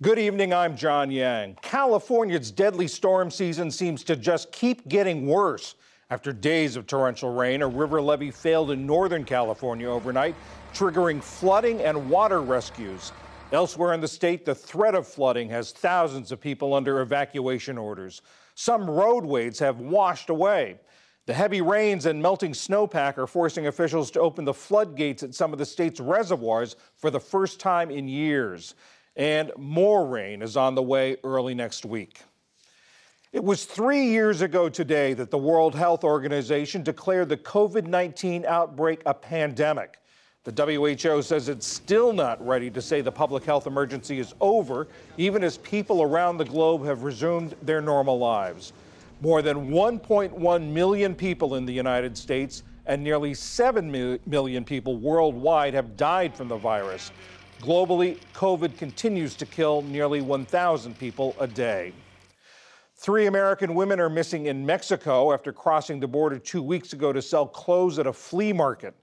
Good evening, I'm John Yang. California's deadly storm season seems to just keep getting worse. After days of torrential rain, a river levee failed in Northern California overnight, triggering flooding and water rescues. Elsewhere in the state, the threat of flooding has thousands of people under evacuation orders. Some roadways have washed away. The heavy rains and melting snowpack are forcing officials to open the floodgates at some of the state's reservoirs for the first time in years and more rain is on the way early next week. It was three years ago today that the World Health Organization declared the COVID 19 outbreak a pandemic. The WHO says it's still not ready to say the public health emergency is over, even as people around the globe have resumed their normal lives. More than 1.1 million people in the United States and nearly 7 million people worldwide have died from the virus. Globally, COVID continues to kill nearly 1,000 people a day. Three American women are missing in Mexico after crossing the border two weeks ago to sell clothes at a flea market.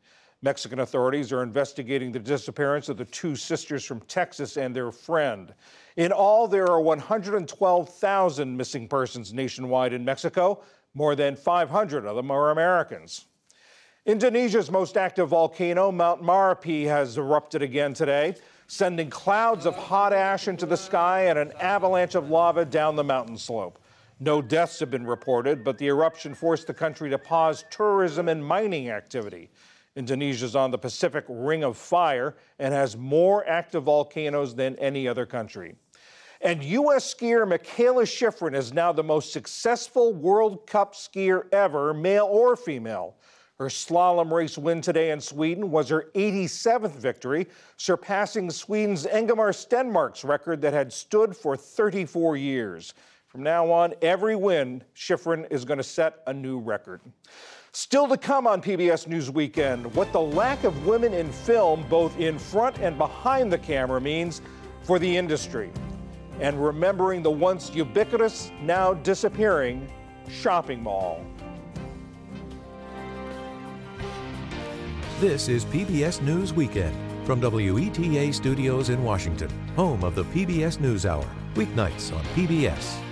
Mexican authorities are investigating the disappearance of the two sisters from Texas and their friend. In all, there are 112,000 missing persons nationwide in Mexico. More than 500 of them are Americans. Indonesia's most active volcano, Mount Merapi, has erupted again today, sending clouds of hot ash into the sky and an avalanche of lava down the mountain slope. No deaths have been reported, but the eruption forced the country to pause tourism and mining activity. Indonesia is on the Pacific Ring of Fire and has more active volcanoes than any other country. And U.S. skier Mikaela Shiffrin is now the most successful World Cup skier ever, male or female. Her slalom race win today in Sweden was her 87th victory, surpassing Sweden's Ingemar Stenmark's record that had stood for 34 years. From now on, every win, Shiffrin is going to set a new record. Still to come on PBS News Weekend, what the lack of women in film, both in front and behind the camera, means for the industry. And remembering the once ubiquitous, now disappearing shopping mall. This is PBS News Weekend from WETA Studios in Washington, home of the PBS NewsHour, weeknights on PBS.